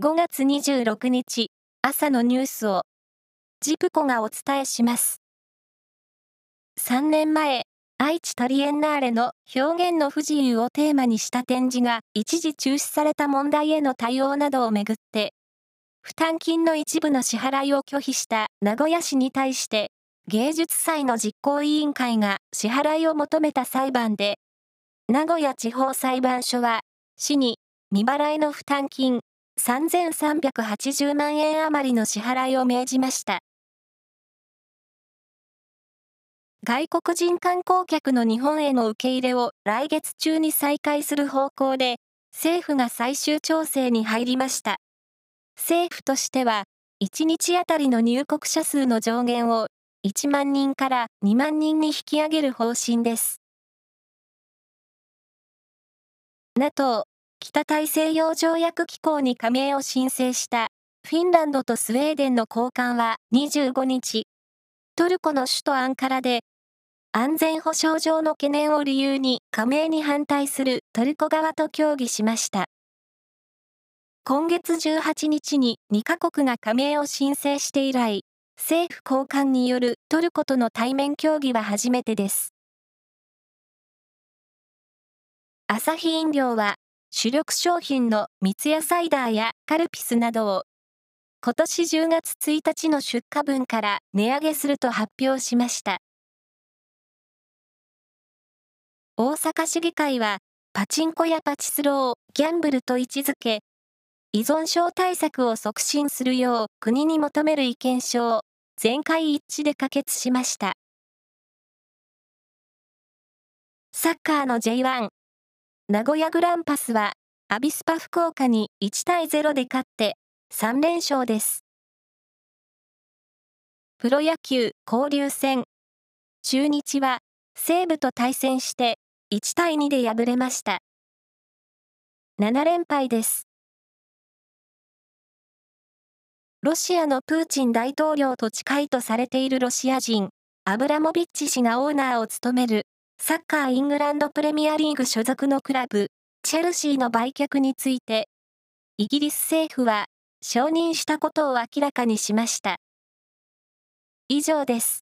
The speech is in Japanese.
5月26日朝のニュースをジプコがお伝えします。3年前、愛知トリエンナーレの表現の不自由をテーマにした展示が一時中止された問題への対応などをめぐって、負担金の一部の支払いを拒否した名古屋市に対して、芸術祭の実行委員会が支払いを求めた裁判で、名古屋地方裁判所は、市に未払いの負担金3380万円余りの支払いを命じました。外国人観光客の日本への受け入れを来月中に再開する方向で、政府が最終調整に入りました。政府としては、1日あたりの入国者数の上限を1万人から2万人に引き上げる方針です。NATO 北大西洋条約機構に加盟を申請したフィンランドとスウェーデンの高官は25日、トルコの首都アンカラで安全保障上の懸念を理由に加盟に反対するトルコ側と協議しました。今月18日に2カ国が加盟を申請して以来、政府高官によるトルコとの対面協議は初めてです。アサヒ飲料は主力商品の三ツ矢サイダーやカルピスなどを今年10月1日の出荷分から値上げすると発表しました。大阪市議会はパチンコやパチスロをギャンブルと位置づけ、依存症対策を促進するよう国に求める意見書を全会一致で可決しました。サッカーの J1 名古屋グランパスは、アビスパ福岡に1対0で勝って3連勝です。プロ野球交流戦。中日は西武と対戦して1対2で敗れました。7連敗です。ロシアのプーチン大統領と近いとされているロシア人、アブラモビッチ氏がオーナーを務めるサッカーイングランドプレミアリーグ所属のクラブ、チェルシーの売却について、イギリス政府は承認したことを明らかにしました。以上です。